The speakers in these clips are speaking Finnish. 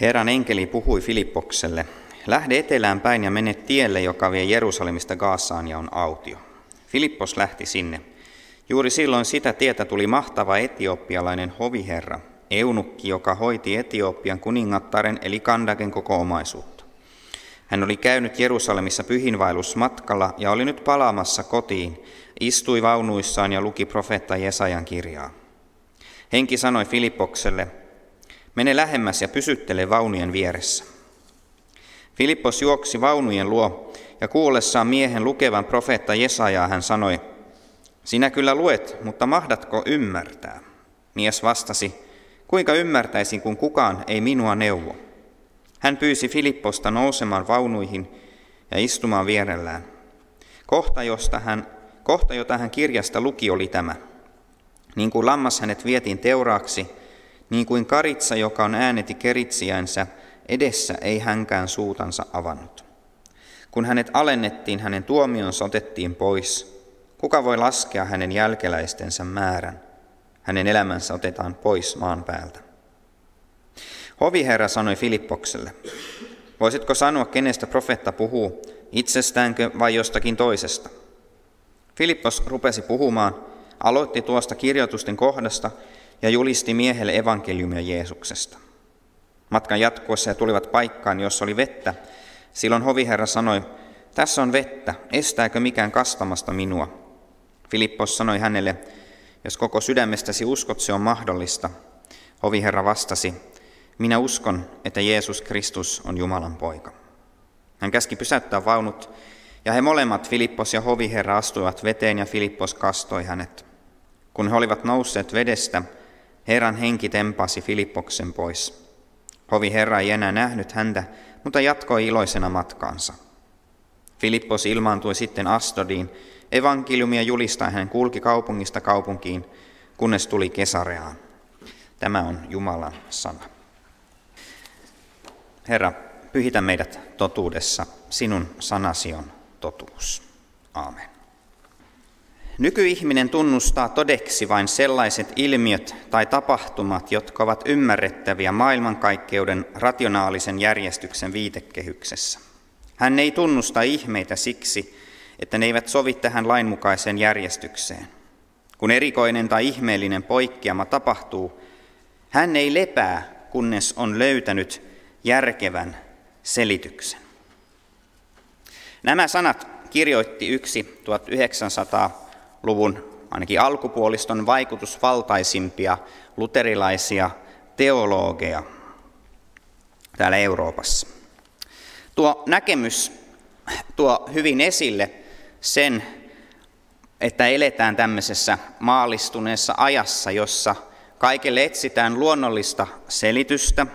Herran enkeli puhui Filippokselle, lähde etelään päin ja mene tielle, joka vie Jerusalemista Gaasaan ja on autio. Filippos lähti sinne. Juuri silloin sitä tietä tuli mahtava etiopialainen hoviherra, eunukki, joka hoiti Etiopian kuningattaren eli Kandaken koko omaisuutta. Hän oli käynyt Jerusalemissa pyhinvaellusmatkalla ja oli nyt palaamassa kotiin, istui vaunuissaan ja luki profeetta Jesajan kirjaa. Henki sanoi Filippokselle, mene lähemmäs ja pysyttele vaunujen vieressä. Filippos juoksi vaunujen luo ja kuullessaan miehen lukevan profeetta Jesajaa hän sanoi, sinä kyllä luet, mutta mahdatko ymmärtää? Mies vastasi, kuinka ymmärtäisin, kun kukaan ei minua neuvo? Hän pyysi Filipposta nousemaan vaunuihin ja istumaan vierellään. Kohta, josta hän, kohta jota hän kirjasta luki, oli tämä. Niin kuin lammas hänet vietiin teuraaksi, niin kuin karitsa, joka on ääneti keritsiänsä, edessä ei hänkään suutansa avannut. Kun hänet alennettiin, hänen tuomionsa otettiin pois. Kuka voi laskea hänen jälkeläistensä määrän? Hänen elämänsä otetaan pois maan päältä. Hoviherra sanoi Filippokselle, voisitko sanoa, kenestä profetta puhuu, itsestäänkö vai jostakin toisesta? Filippos rupesi puhumaan, aloitti tuosta kirjoitusten kohdasta ja julisti miehelle evankeliumia Jeesuksesta. Matkan jatkuessa he tulivat paikkaan, jossa oli vettä. Silloin hoviherra sanoi, tässä on vettä, estääkö mikään kastamasta minua? Filippos sanoi hänelle, jos koko sydämestäsi uskot, se on mahdollista. Hoviherra vastasi, minä uskon, että Jeesus Kristus on Jumalan poika. Hän käski pysäyttää vaunut, ja he molemmat, Filippos ja hoviherra, astuivat veteen, ja Filippos kastoi hänet. Kun he olivat nousseet vedestä, Herran henki tempasi Filippoksen pois. Hoviherra ei enää nähnyt häntä, mutta jatkoi iloisena matkaansa. Filippos ilmaantui sitten Astodiin, evankeliumia julistaa hän kulki kaupungista kaupunkiin, kunnes tuli Kesareaan. Tämä on Jumalan sana. Herra, pyhitä meidät totuudessa. Sinun sanasi on totuus. Aamen. Nykyihminen tunnustaa todeksi vain sellaiset ilmiöt tai tapahtumat, jotka ovat ymmärrettäviä maailmankaikkeuden rationaalisen järjestyksen viitekehyksessä. Hän ei tunnusta ihmeitä siksi, että ne eivät sovi tähän lainmukaiseen järjestykseen. Kun erikoinen tai ihmeellinen poikkeama tapahtuu, hän ei lepää, kunnes on löytänyt järkevän selityksen. Nämä sanat kirjoitti yksi 1900-luvun ainakin alkupuoliston vaikutusvaltaisimpia luterilaisia teologeja täällä Euroopassa. Tuo näkemys tuo hyvin esille sen, että eletään tämmöisessä maalistuneessa ajassa, jossa kaikille etsitään luonnollista selitystä.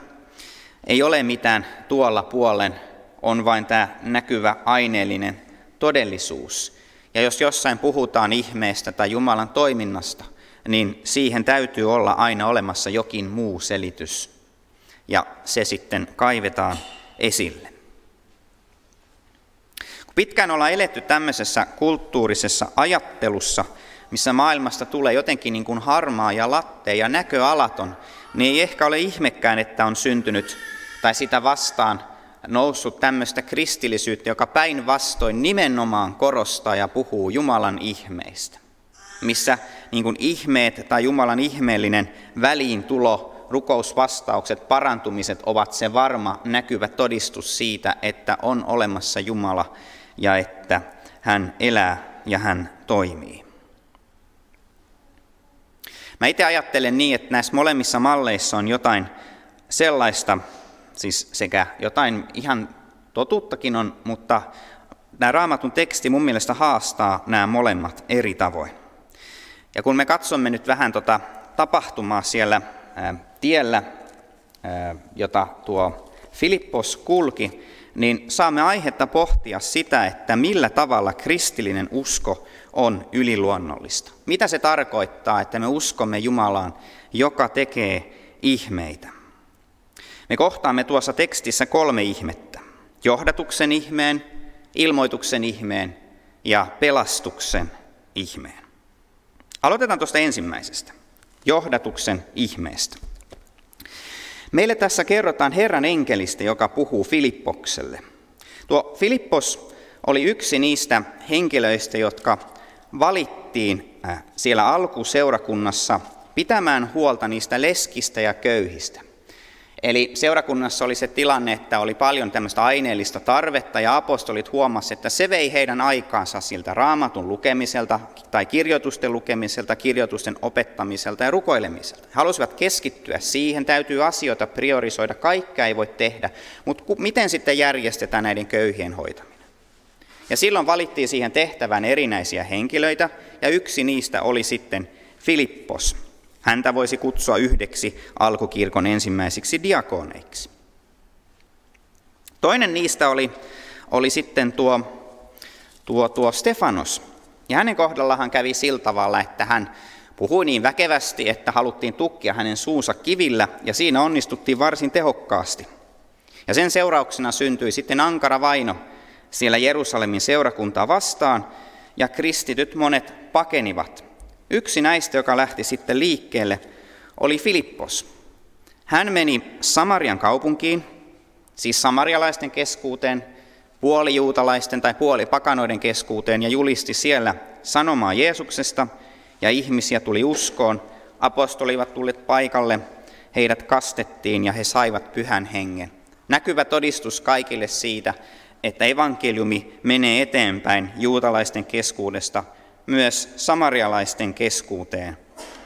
Ei ole mitään tuolla puolen, on vain tämä näkyvä aineellinen todellisuus. Ja jos jossain puhutaan ihmeestä tai Jumalan toiminnasta, niin siihen täytyy olla aina olemassa jokin muu selitys. Ja se sitten kaivetaan esille. Pitkään ollaan eletty tämmöisessä kulttuurisessa ajattelussa, missä maailmasta tulee jotenkin niin kuin harmaa ja latte ja näköalaton, niin ei ehkä ole ihmekään, että on syntynyt tai sitä vastaan noussut tämmöistä kristillisyyttä, joka päinvastoin nimenomaan korostaa ja puhuu Jumalan ihmeistä. Missä niin kuin ihmeet tai Jumalan ihmeellinen väliintulo, rukousvastaukset, parantumiset ovat se varma näkyvä todistus siitä, että on olemassa Jumala ja että hän elää ja hän toimii. Mä itse ajattelen niin, että näissä molemmissa malleissa on jotain sellaista, siis sekä jotain ihan totuuttakin on, mutta tämä raamatun teksti mun mielestä haastaa nämä molemmat eri tavoin. Ja kun me katsomme nyt vähän tota tapahtumaa siellä ää, tiellä, ää, jota tuo Filippos kulki, niin saamme aihetta pohtia sitä, että millä tavalla kristillinen usko on yliluonnollista. Mitä se tarkoittaa, että me uskomme Jumalaan, joka tekee ihmeitä? Me kohtaamme tuossa tekstissä kolme ihmettä. Johdatuksen ihmeen, ilmoituksen ihmeen ja pelastuksen ihmeen. Aloitetaan tuosta ensimmäisestä, johdatuksen ihmeestä. Meille tässä kerrotaan Herran enkelistä, joka puhuu Filippokselle. Tuo Filippos oli yksi niistä henkilöistä, jotka valittiin äh, siellä alkuseurakunnassa pitämään huolta niistä leskistä ja köyhistä. Eli seurakunnassa oli se tilanne, että oli paljon tämmöistä aineellista tarvetta ja apostolit huomasivat, että se vei heidän aikaansa siltä raamatun lukemiselta tai kirjoitusten lukemiselta, kirjoitusten opettamiselta ja rukoilemiselta. He halusivat keskittyä siihen, täytyy asioita priorisoida, kaikkea ei voi tehdä, mutta miten sitten järjestetään näiden köyhien hoitaminen? Ja silloin valittiin siihen tehtävään erinäisiä henkilöitä ja yksi niistä oli sitten Filippos, Häntä voisi kutsua yhdeksi alkukirkon ensimmäisiksi diakoneiksi. Toinen niistä oli, oli sitten tuo, tuo, tuo Stefanos. Ja hänen kohdallahan kävi sillä tavalla, että hän puhui niin väkevästi, että haluttiin tukkia hänen suunsa kivillä, ja siinä onnistuttiin varsin tehokkaasti. Ja sen seurauksena syntyi sitten ankara vaino siellä Jerusalemin seurakuntaa vastaan, ja kristityt monet pakenivat Yksi näistä, joka lähti sitten liikkeelle, oli Filippos. Hän meni Samarian kaupunkiin, siis samarialaisten keskuuteen, puolijuutalaisten tai puolipakanoiden keskuuteen ja julisti siellä sanomaa Jeesuksesta ja ihmisiä tuli uskoon. Apostolivat tulleet paikalle, heidät kastettiin ja he saivat pyhän hengen. Näkyvä todistus kaikille siitä, että evankeliumi menee eteenpäin juutalaisten keskuudesta – myös samarialaisten keskuuteen.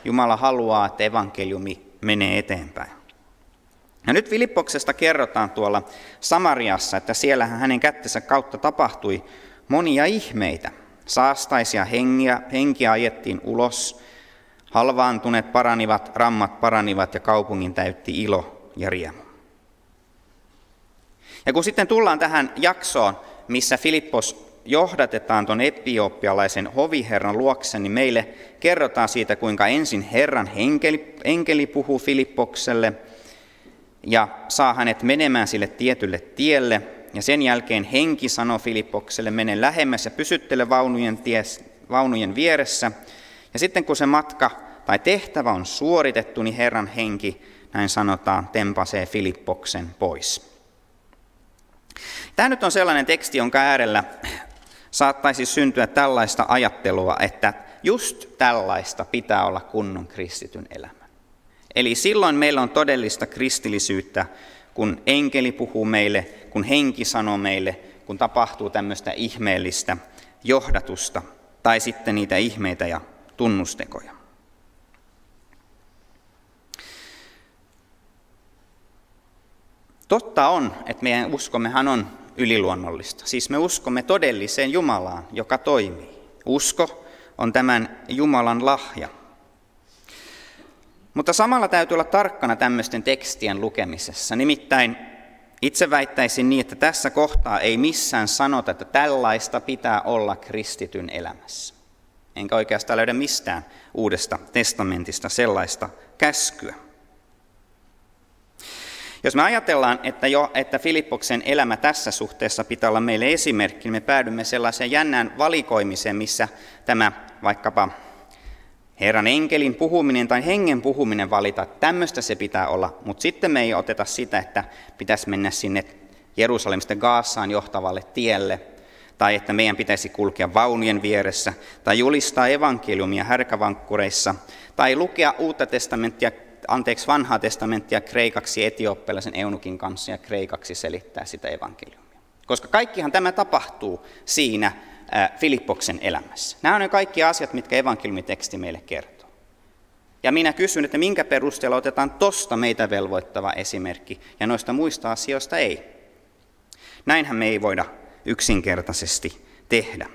Jumala haluaa, että evankeliumi menee eteenpäin. Ja nyt Filippoksesta kerrotaan tuolla Samariassa, että siellä hänen kättensä kautta tapahtui monia ihmeitä. Saastaisia henkiä, henkiä ajettiin ulos, halvaantuneet paranivat, rammat paranivat ja kaupungin täytti ilo ja riemu. Ja kun sitten tullaan tähän jaksoon, missä Filippos johdatetaan tuon etiopialaisen hoviherran luokse, niin meille kerrotaan siitä, kuinka ensin Herran enkeli, enkeli puhuu Filippokselle ja saa hänet menemään sille tietylle tielle. Ja sen jälkeen henki sanoo Filippokselle, mene lähemmäs ja pysyttele vaunujen, ties, vaunujen vieressä. Ja sitten kun se matka tai tehtävä on suoritettu, niin Herran henki, näin sanotaan, tempasee Filippoksen pois. Tämä nyt on sellainen teksti, jonka äärellä saattaisi syntyä tällaista ajattelua, että just tällaista pitää olla kunnon kristityn elämä. Eli silloin meillä on todellista kristillisyyttä, kun enkeli puhuu meille, kun henki sanoo meille, kun tapahtuu tämmöistä ihmeellistä johdatusta tai sitten niitä ihmeitä ja tunnustekoja. Totta on, että meidän uskommehan on yliluonnollista. Siis me uskomme todelliseen Jumalaan, joka toimii. Usko on tämän Jumalan lahja. Mutta samalla täytyy olla tarkkana tämmöisten tekstien lukemisessa. Nimittäin itse väittäisin niin, että tässä kohtaa ei missään sanota, että tällaista pitää olla kristityn elämässä. Enkä oikeastaan löydä mistään uudesta testamentista sellaista käskyä. Jos me ajatellaan, että, jo, että Filippoksen elämä tässä suhteessa pitää olla meille esimerkki, niin me päädymme sellaiseen jännään valikoimiseen, missä tämä vaikkapa Herran enkelin puhuminen tai hengen puhuminen valita, tämmöistä se pitää olla, mutta sitten me ei oteta sitä, että pitäisi mennä sinne Jerusalemista Gaasaan johtavalle tielle, tai että meidän pitäisi kulkea vaunujen vieressä, tai julistaa evankeliumia härkävankkureissa, tai lukea uutta testamenttia anteeksi, vanhaa testamenttia kreikaksi etioppelaisen eunukin kanssa ja kreikaksi selittää sitä evankeliumia. Koska kaikkihan tämä tapahtuu siinä Filippoksen elämässä. Nämä on ne kaikki asiat, mitkä evankeliumiteksti meille kertoo. Ja minä kysyn, että minkä perusteella otetaan tosta meitä velvoittava esimerkki ja noista muista asioista ei. Näinhän me ei voida yksinkertaisesti tehdä.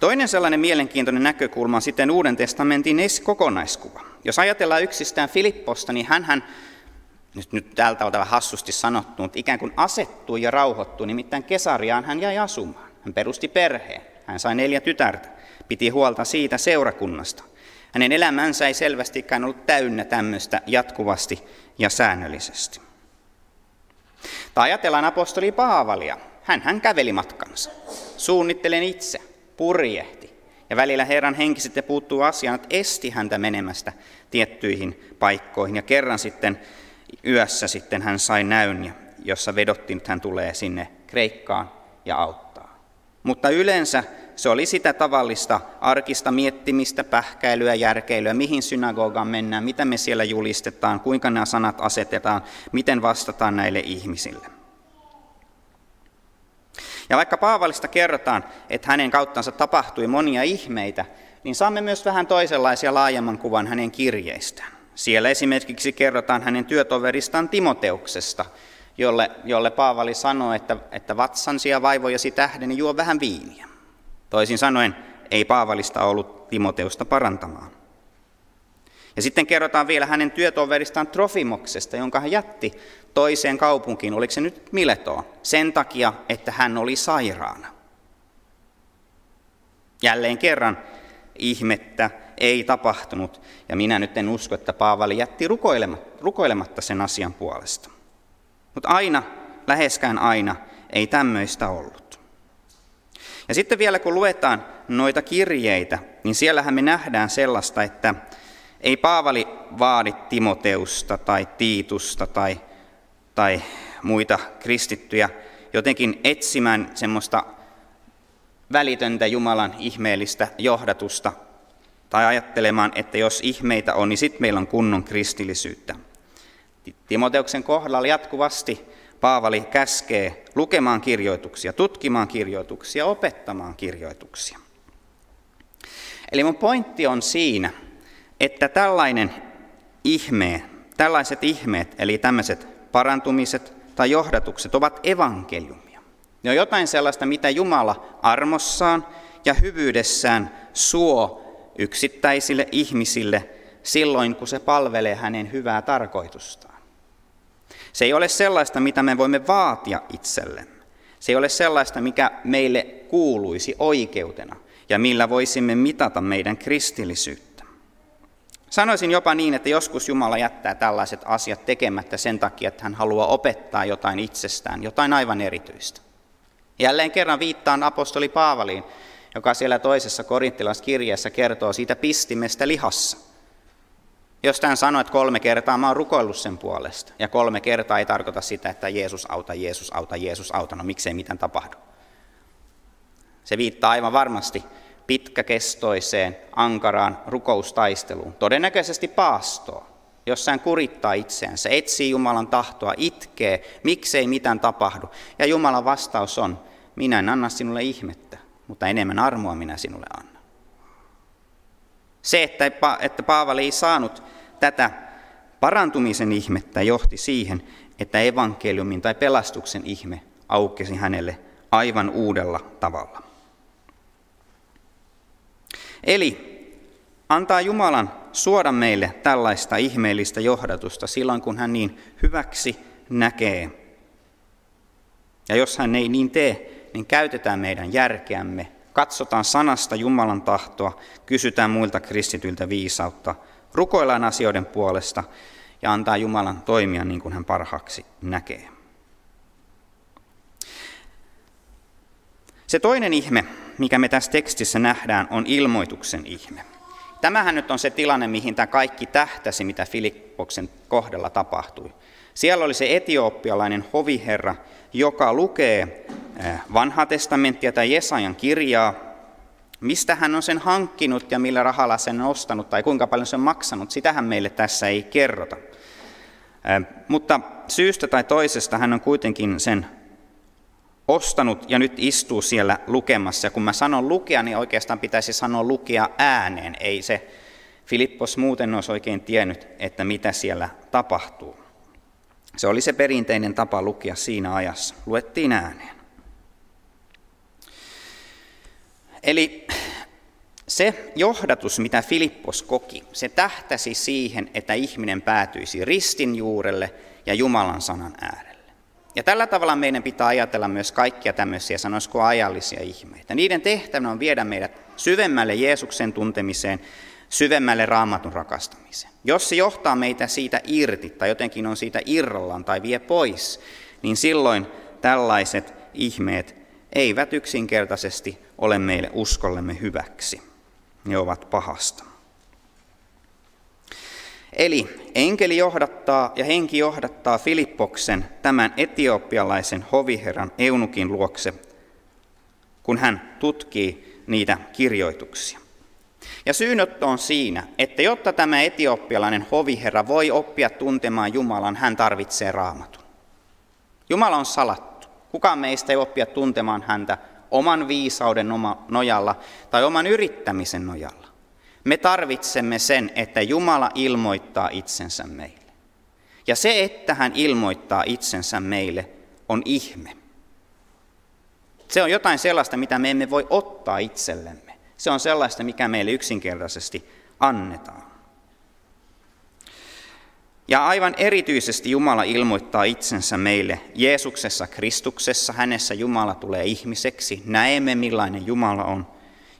Toinen sellainen mielenkiintoinen näkökulma on sitten Uuden testamentin kokonaiskuva. Jos ajatellaan yksistään Filipposta, niin hän nyt, nyt täältä on hassusti sanottu, mutta ikään kuin asettui ja rauhoittui, nimittäin Kesariaan hän jäi asumaan. Hän perusti perheen, hän sai neljä tytärtä, piti huolta siitä seurakunnasta. Hänen elämänsä ei selvästikään ollut täynnä tämmöistä jatkuvasti ja säännöllisesti. Tai ajatellaan apostoli Paavalia. Hän, hän käveli matkansa. Suunnittelen itse, purjehti. Ja välillä Herran henki sitten puuttuu asiaan, että esti häntä menemästä tiettyihin paikkoihin. Ja kerran sitten yössä sitten hän sai näyn, jossa vedottiin, että hän tulee sinne Kreikkaan ja auttaa. Mutta yleensä se oli sitä tavallista arkista miettimistä, pähkäilyä, järkeilyä, mihin synagogaan mennään, mitä me siellä julistetaan, kuinka nämä sanat asetetaan, miten vastataan näille ihmisille. Ja vaikka Paavalista kerrotaan, että hänen kauttansa tapahtui monia ihmeitä, niin saamme myös vähän toisenlaisia laajemman kuvan hänen kirjeistään. Siellä esimerkiksi kerrotaan hänen työtoveristaan Timoteuksesta, jolle, jolle Paavali sanoi, että, että vatsansi ja vaivojasi tähden juo vähän viiniä. Toisin sanoen, ei Paavalista ollut Timoteusta parantamaan. Ja sitten kerrotaan vielä hänen työtoveristaan Trofimoksesta, jonka hän jätti toiseen kaupunkiin, oliko se nyt Miletoa, sen takia, että hän oli sairaana. Jälleen kerran ihmettä ei tapahtunut, ja minä nyt en usko, että Paavali jätti rukoilematta sen asian puolesta. Mutta aina, läheskään aina, ei tämmöistä ollut. Ja sitten vielä kun luetaan noita kirjeitä, niin siellähän me nähdään sellaista, että ei Paavali vaadi Timoteusta tai Tiitusta tai, tai muita kristittyjä jotenkin etsimään semmoista välitöntä Jumalan ihmeellistä johdatusta tai ajattelemaan, että jos ihmeitä on, niin sitten meillä on kunnon kristillisyyttä. Timoteuksen kohdalla jatkuvasti Paavali käskee lukemaan kirjoituksia, tutkimaan kirjoituksia, opettamaan kirjoituksia. Eli mun pointti on siinä, että tällainen ihme, tällaiset ihmeet, eli tämmöiset parantumiset tai johdatukset ovat evankeliumia. Ne on jotain sellaista, mitä Jumala armossaan ja hyvyydessään suo yksittäisille ihmisille silloin, kun se palvelee hänen hyvää tarkoitustaan. Se ei ole sellaista, mitä me voimme vaatia itsellemme. Se ei ole sellaista, mikä meille kuuluisi oikeutena ja millä voisimme mitata meidän kristillisyyttä. Sanoisin jopa niin, että joskus Jumala jättää tällaiset asiat tekemättä sen takia, että hän haluaa opettaa jotain itsestään, jotain aivan erityistä. Jälleen kerran viittaan apostoli Paavaliin, joka siellä toisessa korinttilaiskirjeessä kertoo siitä pistimestä lihassa. Jos hän sanoo, että kolme kertaa mä oon rukoillut sen puolesta, ja kolme kertaa ei tarkoita sitä, että Jeesus auta, Jeesus auta, Jeesus auta, no miksei mitään tapahdu. Se viittaa aivan varmasti pitkäkestoiseen, ankaraan rukoustaisteluun, todennäköisesti paastoon, jossa hän kurittaa itseänsä, etsii Jumalan tahtoa, itkee, miksei mitään tapahdu. Ja Jumalan vastaus on, minä en anna sinulle ihmettä, mutta enemmän armoa minä sinulle annan. Se, että, että Paavali ei saanut tätä parantumisen ihmettä, johti siihen, että evankeliumin tai pelastuksen ihme aukesi hänelle aivan uudella tavalla. Eli antaa Jumalan suoda meille tällaista ihmeellistä johdatusta silloin, kun hän niin hyväksi näkee. Ja jos hän ei niin tee, niin käytetään meidän järkeämme, katsotaan sanasta Jumalan tahtoa, kysytään muilta kristityiltä viisautta, rukoillaan asioiden puolesta ja antaa Jumalan toimia niin kuin hän parhaaksi näkee. Se toinen ihme, mikä me tässä tekstissä nähdään, on ilmoituksen ihme. Tämähän nyt on se tilanne, mihin tämä kaikki tähtäsi, mitä Filippoksen kohdalla tapahtui. Siellä oli se etiooppialainen hoviherra, joka lukee eh, vanhaa testamenttia tai Jesajan kirjaa, mistä hän on sen hankkinut ja millä rahalla sen on ostanut tai kuinka paljon se on maksanut, sitähän meille tässä ei kerrota. Eh, mutta syystä tai toisesta hän on kuitenkin sen ostanut ja nyt istuu siellä lukemassa. Ja kun mä sanon lukea, niin oikeastaan pitäisi sanoa lukea ääneen. Ei se Filippos muuten olisi oikein tiennyt, että mitä siellä tapahtuu. Se oli se perinteinen tapa lukea siinä ajassa. Luettiin ääneen. Eli se johdatus, mitä Filippos koki, se tähtäsi siihen, että ihminen päätyisi ristin juurelle ja Jumalan sanan äärelle. Ja tällä tavalla meidän pitää ajatella myös kaikkia tämmöisiä, sanoisiko ajallisia ihmeitä. Niiden tehtävänä on viedä meidät syvemmälle Jeesuksen tuntemiseen, syvemmälle raamatun rakastamiseen. Jos se johtaa meitä siitä irti tai jotenkin on siitä irrallaan tai vie pois, niin silloin tällaiset ihmeet eivät yksinkertaisesti ole meille uskollemme hyväksi. ne ovat pahasta. Eli enkeli johdattaa ja henki johdattaa Filippoksen tämän etiopialaisen hoviherran Eunukin luokse, kun hän tutkii niitä kirjoituksia. Ja syynotto on siinä, että jotta tämä etiopialainen hoviherra voi oppia tuntemaan Jumalan, hän tarvitsee raamatun. Jumala on salattu. Kukaan meistä ei oppia tuntemaan häntä oman viisauden nojalla tai oman yrittämisen nojalla. Me tarvitsemme sen, että Jumala ilmoittaa itsensä meille. Ja se, että hän ilmoittaa itsensä meille, on ihme. Se on jotain sellaista, mitä me emme voi ottaa itsellemme. Se on sellaista, mikä meille yksinkertaisesti annetaan. Ja aivan erityisesti Jumala ilmoittaa itsensä meille Jeesuksessa Kristuksessa. Hänessä Jumala tulee ihmiseksi. Näemme millainen Jumala on.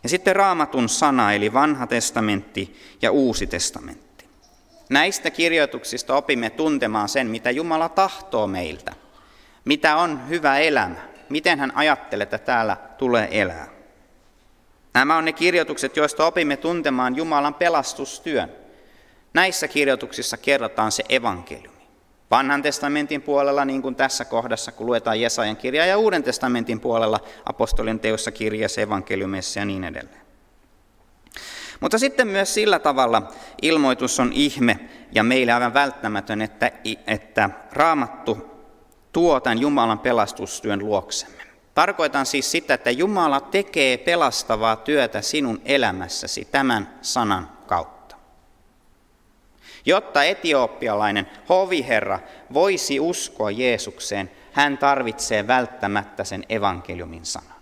Ja sitten raamatun sana, eli vanha testamentti ja uusi testamentti. Näistä kirjoituksista opimme tuntemaan sen, mitä Jumala tahtoo meiltä. Mitä on hyvä elämä. Miten hän ajattelee, että täällä tulee elää. Nämä on ne kirjoitukset, joista opimme tuntemaan Jumalan pelastustyön. Näissä kirjoituksissa kerrotaan se evankeliumi. Vanhan testamentin puolella, niin kuin tässä kohdassa, kun luetaan Jesajan kirjaa, ja Uuden testamentin puolella apostolien teossa kirjassa, evankeliumissa ja niin edelleen. Mutta sitten myös sillä tavalla ilmoitus on ihme ja meille aivan välttämätön, että, että raamattu tuo tämän Jumalan pelastustyön luoksemme. Tarkoitan siis sitä, että Jumala tekee pelastavaa työtä sinun elämässäsi tämän sanan. Jotta etiopialainen hoviherra voisi uskoa Jeesukseen, hän tarvitsee välttämättä sen evankeliumin sanan.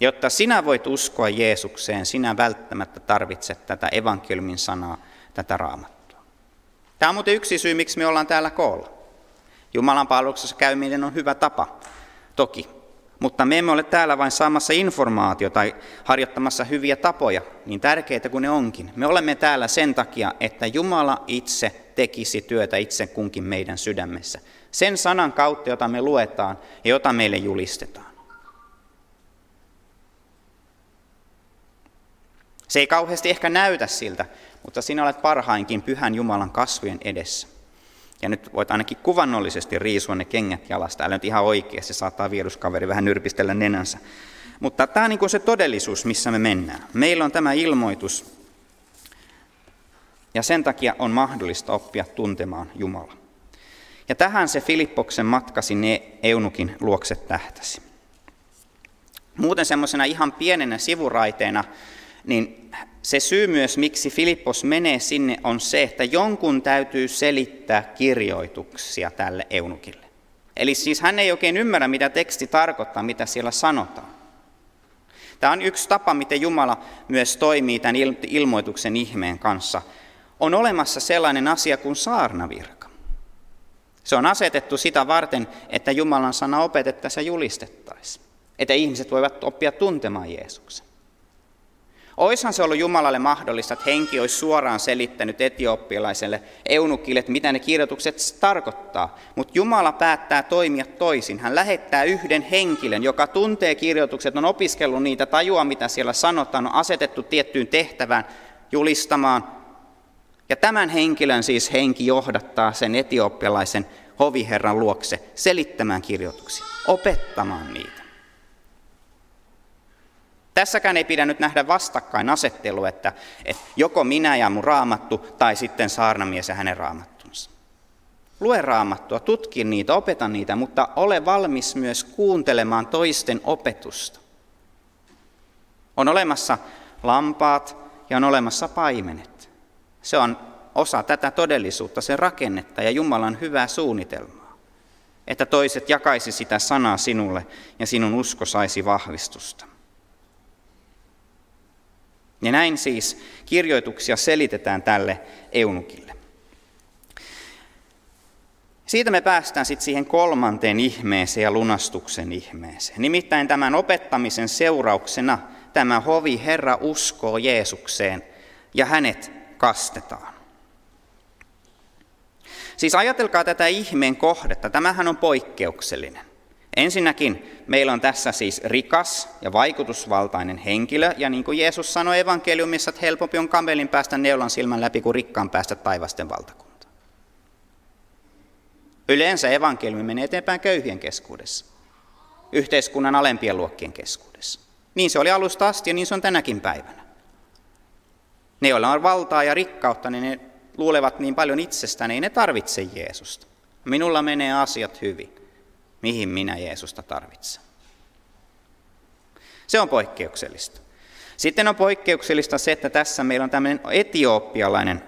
Jotta sinä voit uskoa Jeesukseen, sinä välttämättä tarvitset tätä evankeliumin sanaa, tätä raamattua. Tämä on muuten yksi syy, miksi me ollaan täällä koolla. Jumalan palveluksessa käyminen on hyvä tapa toki. Mutta me emme ole täällä vain saamassa informaatiota tai harjoittamassa hyviä tapoja, niin tärkeitä kuin ne onkin. Me olemme täällä sen takia, että Jumala itse tekisi työtä itse kunkin meidän sydämessä. Sen sanan kautta, jota me luetaan ja jota meille julistetaan. Se ei kauheasti ehkä näytä siltä, mutta sinä olet parhainkin pyhän Jumalan kasvojen edessä. Ja nyt voit ainakin kuvannollisesti riisua ne kengät jalasta. Älä nyt ihan oikeasti, saattaa viruskaveri vähän nyrpistellä nenänsä. Mutta tämä on niin kuin se todellisuus, missä me mennään. Meillä on tämä ilmoitus, ja sen takia on mahdollista oppia tuntemaan Jumala. Ja tähän se Filippoksen matka sinne Eunukin luokse tähtäsi. Muuten semmoisena ihan pienenä sivuraiteena, niin se syy myös, miksi Filippos menee sinne, on se, että jonkun täytyy selittää kirjoituksia tälle eunukille. Eli siis hän ei oikein ymmärrä, mitä teksti tarkoittaa, mitä siellä sanotaan. Tämä on yksi tapa, miten Jumala myös toimii tämän ilmoituksen ihmeen kanssa. On olemassa sellainen asia kuin saarnavirka. Se on asetettu sitä varten, että Jumalan sana opetettaisiin ja julistettaisiin. Että ihmiset voivat oppia tuntemaan Jeesuksen. Oishan se ollut Jumalalle mahdollista, että henki olisi suoraan selittänyt etiopialaiselle eunukille, että mitä ne kirjoitukset tarkoittaa. Mutta Jumala päättää toimia toisin. Hän lähettää yhden henkilön, joka tuntee kirjoitukset, on opiskellut niitä, tajua mitä siellä sanotaan, on asetettu tiettyyn tehtävään julistamaan. Ja tämän henkilön siis henki johdattaa sen etiopialaisen hoviherran luokse selittämään kirjoituksia, opettamaan niitä. Tässäkään ei pidä nyt nähdä vastakkainasettelu, että, että joko minä ja mun raamattu tai sitten saarnamies ja hänen raamattunsa. Lue raamattua, tutki niitä, opeta niitä, mutta ole valmis myös kuuntelemaan toisten opetusta. On olemassa lampaat ja on olemassa paimenet. Se on osa tätä todellisuutta, sen rakennetta ja Jumalan hyvää suunnitelmaa. Että toiset jakaisi sitä sanaa sinulle ja sinun usko saisi vahvistusta. Ja näin siis kirjoituksia selitetään tälle eunukille. Siitä me päästään sitten siihen kolmanteen ihmeeseen ja lunastuksen ihmeeseen. Nimittäin tämän opettamisen seurauksena tämä hovi Herra uskoo Jeesukseen ja hänet kastetaan. Siis ajatelkaa tätä ihmeen kohdetta. Tämähän on poikkeuksellinen. Ensinnäkin meillä on tässä siis rikas ja vaikutusvaltainen henkilö, ja niin kuin Jeesus sanoi evankeliumissa, että helpompi on kamelin päästä neulan silmän läpi kuin rikkaan päästä taivasten valtakunta. Yleensä evankeliumi menee eteenpäin köyhien keskuudessa, yhteiskunnan alempien luokkien keskuudessa. Niin se oli alusta asti ja niin se on tänäkin päivänä. Ne, joilla on valtaa ja rikkautta, niin ne luulevat niin paljon itsestään, ei ne tarvitse Jeesusta. Minulla menee asiat hyvin. Mihin minä Jeesusta tarvitsen? Se on poikkeuksellista. Sitten on poikkeuksellista se, että tässä meillä on tämmöinen etiooppialainen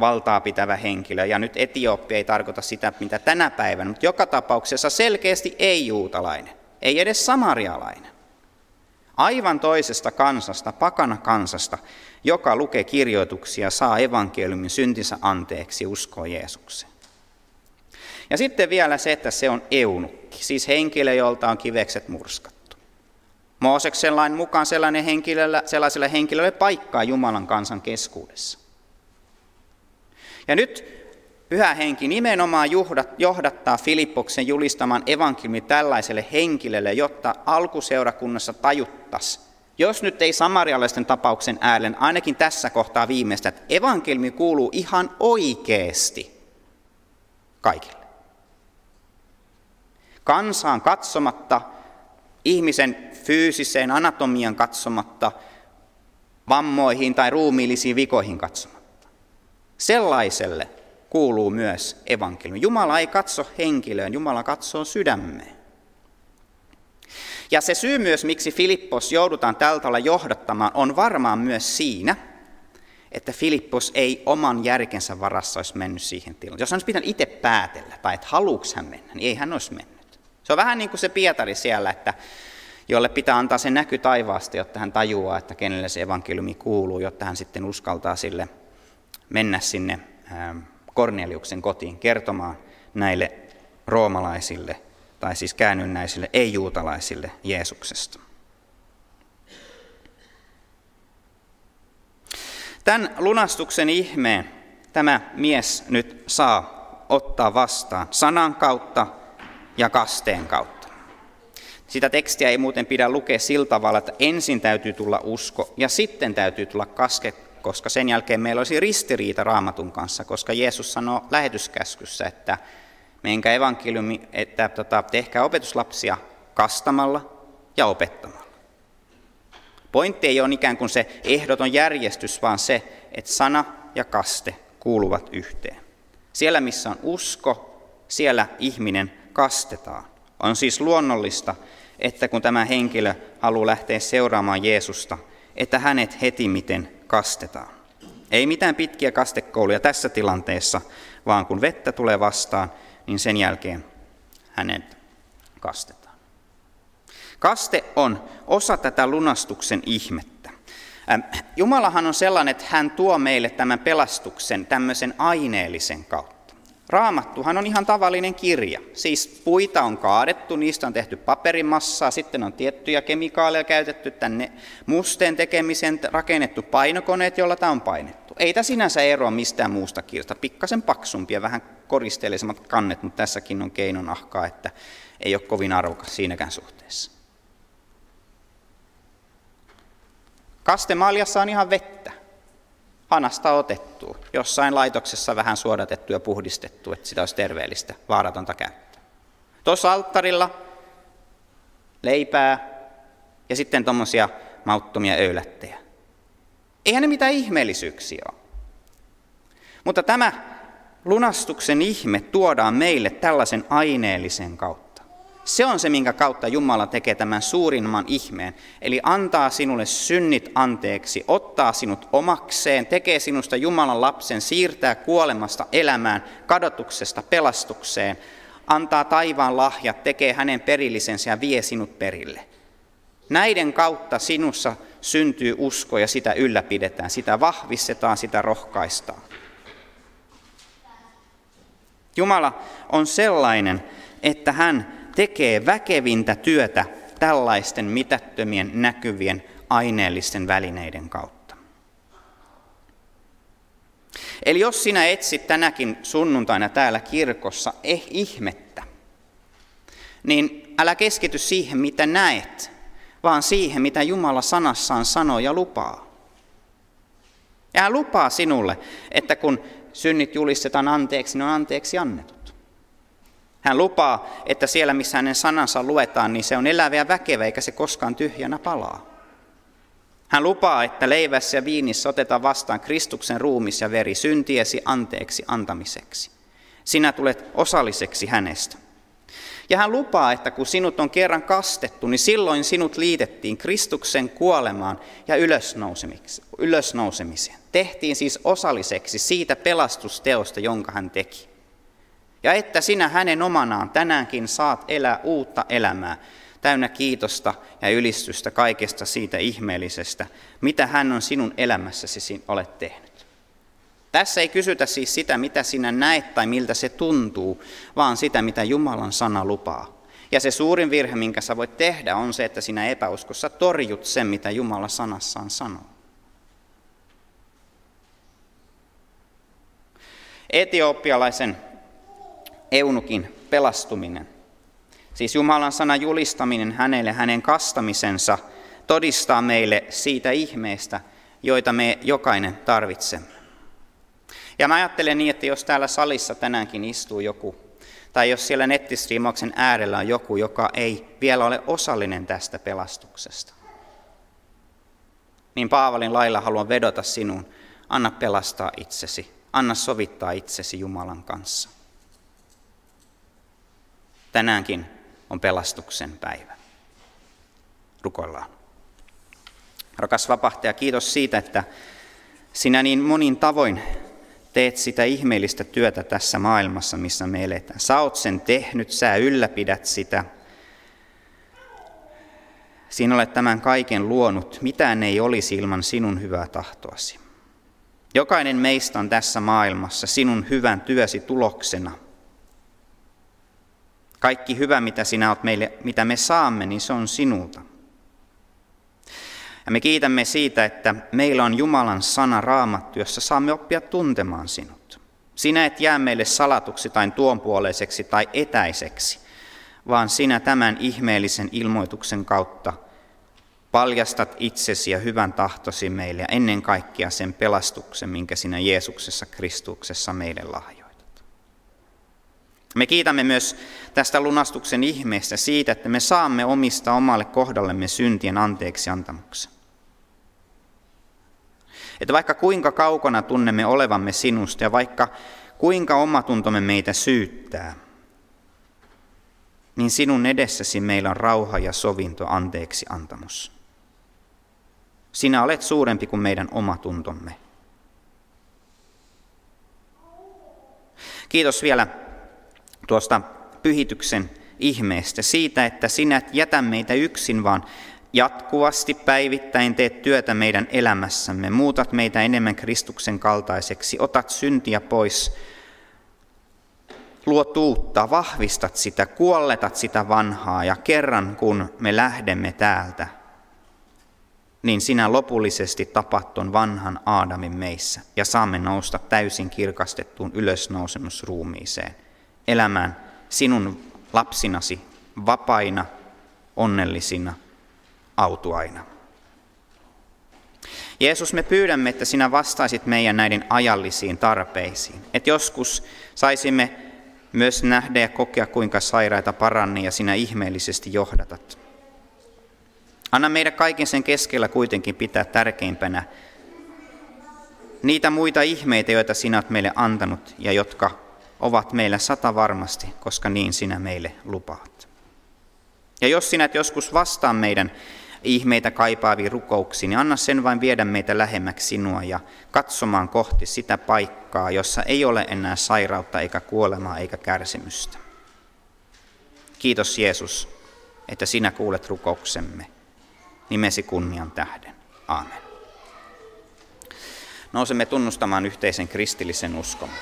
valtaa pitävä henkilö. Ja nyt Etiopia ei tarkoita sitä, mitä tänä päivänä, mutta joka tapauksessa selkeästi ei juutalainen, ei edes samarialainen. Aivan toisesta kansasta, pakana kansasta, joka lukee kirjoituksia, saa evankeliumin syntinsä anteeksi, uskoo Jeesukseen. Ja sitten vielä se, että se on eunukki, siis henkilö, jolta on kivekset murskattu. Mooseksen lain mukaan sellainen henkilöllä, sellaiselle henkilölle paikkaa Jumalan kansan keskuudessa. Ja nyt Pyhä Henki nimenomaan johdattaa Filippoksen julistamaan evankeliumi tällaiselle henkilölle, jotta alkuseurakunnassa tajuttaisiin, jos nyt ei samarialaisten tapauksen äälen, ainakin tässä kohtaa viimeistä, että evankeliumi kuuluu ihan oikeasti kaikille. Kansaan katsomatta, ihmisen fyysiseen anatomian katsomatta, vammoihin tai ruumiillisiin vikoihin katsomatta. Sellaiselle kuuluu myös evankeliumi. Jumala ei katso henkilöön, Jumala katsoo sydämeen. Ja se syy myös, miksi Filippos joudutaan tältä tavalla johdattamaan, on varmaan myös siinä, että Filippos ei oman järkensä varassa olisi mennyt siihen tilaan. Jos hän olisi pitänyt itse päätellä, tai että haluuks hän mennä, niin ei hän olisi mennyt. Se on vähän niin kuin se Pietari siellä, että jolle pitää antaa se näky taivaasta, jotta hän tajuaa, että kenelle se evankeliumi kuuluu, jotta hän sitten uskaltaa sille mennä sinne ähm, Korneliuksen kotiin kertomaan näille roomalaisille tai siis käännynnäisille ei-juutalaisille Jeesuksesta. Tämän lunastuksen ihmeen tämä mies nyt saa ottaa vastaan sanan kautta ja kasteen kautta. Sitä tekstiä ei muuten pidä lukea sillä tavalla, että ensin täytyy tulla usko ja sitten täytyy tulla kaske, koska sen jälkeen meillä olisi ristiriita raamatun kanssa, koska Jeesus sanoo lähetyskäskyssä, että menkää evankeliumi, että tota, tehkää opetuslapsia kastamalla ja opettamalla. Pointti ei ole ikään kuin se ehdoton järjestys, vaan se, että sana ja kaste kuuluvat yhteen. Siellä, missä on usko, siellä ihminen kastetaan. On siis luonnollista, että kun tämä henkilö haluaa lähteä seuraamaan Jeesusta, että hänet heti miten kastetaan. Ei mitään pitkiä kastekouluja tässä tilanteessa, vaan kun vettä tulee vastaan, niin sen jälkeen hänet kastetaan. Kaste on osa tätä lunastuksen ihmettä. Jumalahan on sellainen, että hän tuo meille tämän pelastuksen tämmöisen aineellisen kautta. Raamattuhan on ihan tavallinen kirja. Siis puita on kaadettu, niistä on tehty paperimassaa, sitten on tiettyjä kemikaaleja käytetty tänne musteen tekemiseen, rakennettu painokoneet, joilla tämä on painettu. Ei tämä sinänsä eroa mistään muusta kirjasta. Pikkasen paksumpia, vähän koristeellisemmat kannet, mutta tässäkin on keinon ahkaa, että ei ole kovin arvokas siinäkään suhteessa. Kastemaljassa on ihan vettä hanasta otettu, jossain laitoksessa vähän suodatettu ja puhdistettu, että sitä olisi terveellistä, vaaratonta käyttää. Tuossa alttarilla leipää ja sitten tuommoisia mauttomia öylättejä. Eihän ne mitään ihmeellisyyksiä ole. Mutta tämä lunastuksen ihme tuodaan meille tällaisen aineellisen kautta. Se on se, minkä kautta Jumala tekee tämän suurimman ihmeen. Eli antaa sinulle synnit anteeksi, ottaa sinut omakseen, tekee sinusta Jumalan lapsen, siirtää kuolemasta elämään, kadotuksesta pelastukseen, antaa taivaan lahjat, tekee hänen perillisensä ja vie sinut perille. Näiden kautta sinussa syntyy usko ja sitä ylläpidetään, sitä vahvistetaan, sitä rohkaistaan. Jumala on sellainen, että hän tekee väkevintä työtä tällaisten mitättömien näkyvien aineellisten välineiden kautta. Eli jos sinä etsit tänäkin sunnuntaina täällä kirkossa eh ihmettä, niin älä keskity siihen, mitä näet, vaan siihen, mitä Jumala sanassaan sanoo ja lupaa. Ja hän lupaa sinulle, että kun synnit julistetaan anteeksi, ne on anteeksi annetut. Hän lupaa, että siellä missä hänen sanansa luetaan, niin se on elävä ja väkevä, eikä se koskaan tyhjänä palaa. Hän lupaa, että leivässä ja viinissä otetaan vastaan Kristuksen ruumis ja veri syntiesi anteeksi antamiseksi. Sinä tulet osalliseksi hänestä. Ja hän lupaa, että kun sinut on kerran kastettu, niin silloin sinut liitettiin Kristuksen kuolemaan ja ylösnousemiseen. Tehtiin siis osalliseksi siitä pelastusteosta, jonka hän teki. Ja että sinä hänen omanaan tänäänkin saat elää uutta elämää, täynnä kiitosta ja ylistystä kaikesta siitä ihmeellisestä, mitä hän on sinun elämässäsi olet tehnyt. Tässä ei kysytä siis sitä, mitä sinä näet tai miltä se tuntuu, vaan sitä, mitä Jumalan sana lupaa. Ja se suurin virhe, minkä sä voit tehdä, on se, että sinä epäuskossa torjut sen, mitä Jumala sanassaan sanoo. Etiopialaisen eunukin pelastuminen Siis Jumalan sana julistaminen hänelle, hänen kastamisensa, todistaa meille siitä ihmeestä, joita me jokainen tarvitsemme. Ja mä ajattelen niin, että jos täällä salissa tänäänkin istuu joku, tai jos siellä nettistriimauksen äärellä on joku, joka ei vielä ole osallinen tästä pelastuksesta, niin Paavalin lailla haluan vedota sinuun, anna pelastaa itsesi, anna sovittaa itsesi Jumalan kanssa. Tänäänkin on pelastuksen päivä. Rukoillaan. Rakas vapahtaja, kiitos siitä, että sinä niin monin tavoin teet sitä ihmeellistä työtä tässä maailmassa, missä me eletään. Sä oot sen tehnyt, sä ylläpidät sitä. Sinä olet tämän kaiken luonut. Mitään ei olisi ilman sinun hyvää tahtoasi. Jokainen meistä on tässä maailmassa sinun hyvän työsi tuloksena – kaikki hyvä, mitä sinä olet meille, mitä me saamme, niin se on sinulta. Ja me kiitämme siitä, että meillä on Jumalan sana raamattu, jossa saamme oppia tuntemaan sinut. Sinä et jää meille salatuksi tai tuonpuoleiseksi tai etäiseksi, vaan sinä tämän ihmeellisen ilmoituksen kautta paljastat itsesi ja hyvän tahtosi meille ja ennen kaikkea sen pelastuksen, minkä sinä Jeesuksessa Kristuksessa meille lahjoit. Me kiitämme myös tästä lunastuksen ihmeestä siitä, että me saamme omista omalle kohdallemme syntien anteeksi antamuksen. Että vaikka kuinka kaukana tunnemme olevamme sinusta ja vaikka kuinka omatuntomme meitä syyttää, niin sinun edessäsi meillä on rauha ja sovinto anteeksi antamus. Sinä olet suurempi kuin meidän omatuntomme. Kiitos vielä tuosta pyhityksen ihmeestä, siitä, että sinä et jätä meitä yksin, vaan jatkuvasti päivittäin teet työtä meidän elämässämme, muutat meitä enemmän Kristuksen kaltaiseksi, otat syntiä pois, luot uutta, vahvistat sitä, kuolletat sitä vanhaa. Ja kerran kun me lähdemme täältä, niin sinä lopullisesti tapat tuon vanhan Aadamin meissä. Ja saamme nousta täysin kirkastettuun ylösnousemusruumiiseen elämään sinun lapsinasi vapaina, onnellisina, autuaina. Jeesus, me pyydämme, että sinä vastaisit meidän näiden ajallisiin tarpeisiin. Että joskus saisimme myös nähdä ja kokea, kuinka sairaita paranni ja sinä ihmeellisesti johdatat. Anna meidän kaiken sen keskellä kuitenkin pitää tärkeimpänä niitä muita ihmeitä, joita sinä olet meille antanut ja jotka ovat meillä sata varmasti, koska niin sinä meille lupaat. Ja jos sinä et joskus vastaa meidän ihmeitä kaipaaviin rukouksiin, niin anna sen vain viedä meitä lähemmäksi sinua ja katsomaan kohti sitä paikkaa, jossa ei ole enää sairautta eikä kuolemaa eikä kärsimystä. Kiitos Jeesus, että sinä kuulet rukouksemme. Nimesi kunnian tähden. Aamen. Nousemme tunnustamaan yhteisen kristillisen uskomme.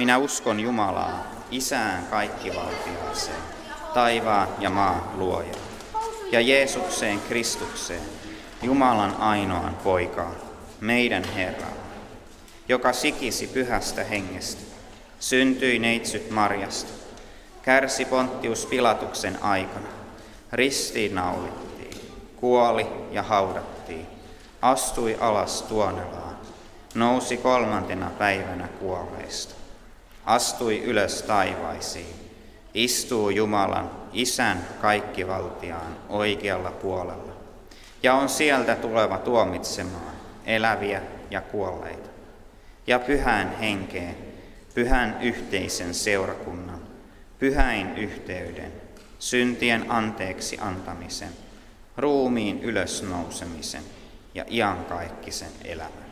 Minä uskon Jumalaa, Isään kaikkivaltiaaseen, taivaan ja maan luoja, ja Jeesukseen Kristukseen, Jumalan ainoan poikaan, meidän Herran, joka sikisi pyhästä hengestä, syntyi neitsyt Marjasta, kärsi Ponttius Pilatuksen aikana, ristiinnaulittiin, kuoli ja haudattiin, astui alas tuonelaan, nousi kolmantena päivänä kuolleista, astui ylös taivaisiin, istuu Jumalan, Isän kaikkivaltiaan oikealla puolella, ja on sieltä tuleva tuomitsemaan eläviä ja kuolleita, ja pyhän henkeen, pyhän yhteisen seurakunnan, pyhäin yhteyden, syntien anteeksi antamisen, ruumiin ylösnousemisen ja iankaikkisen elämän.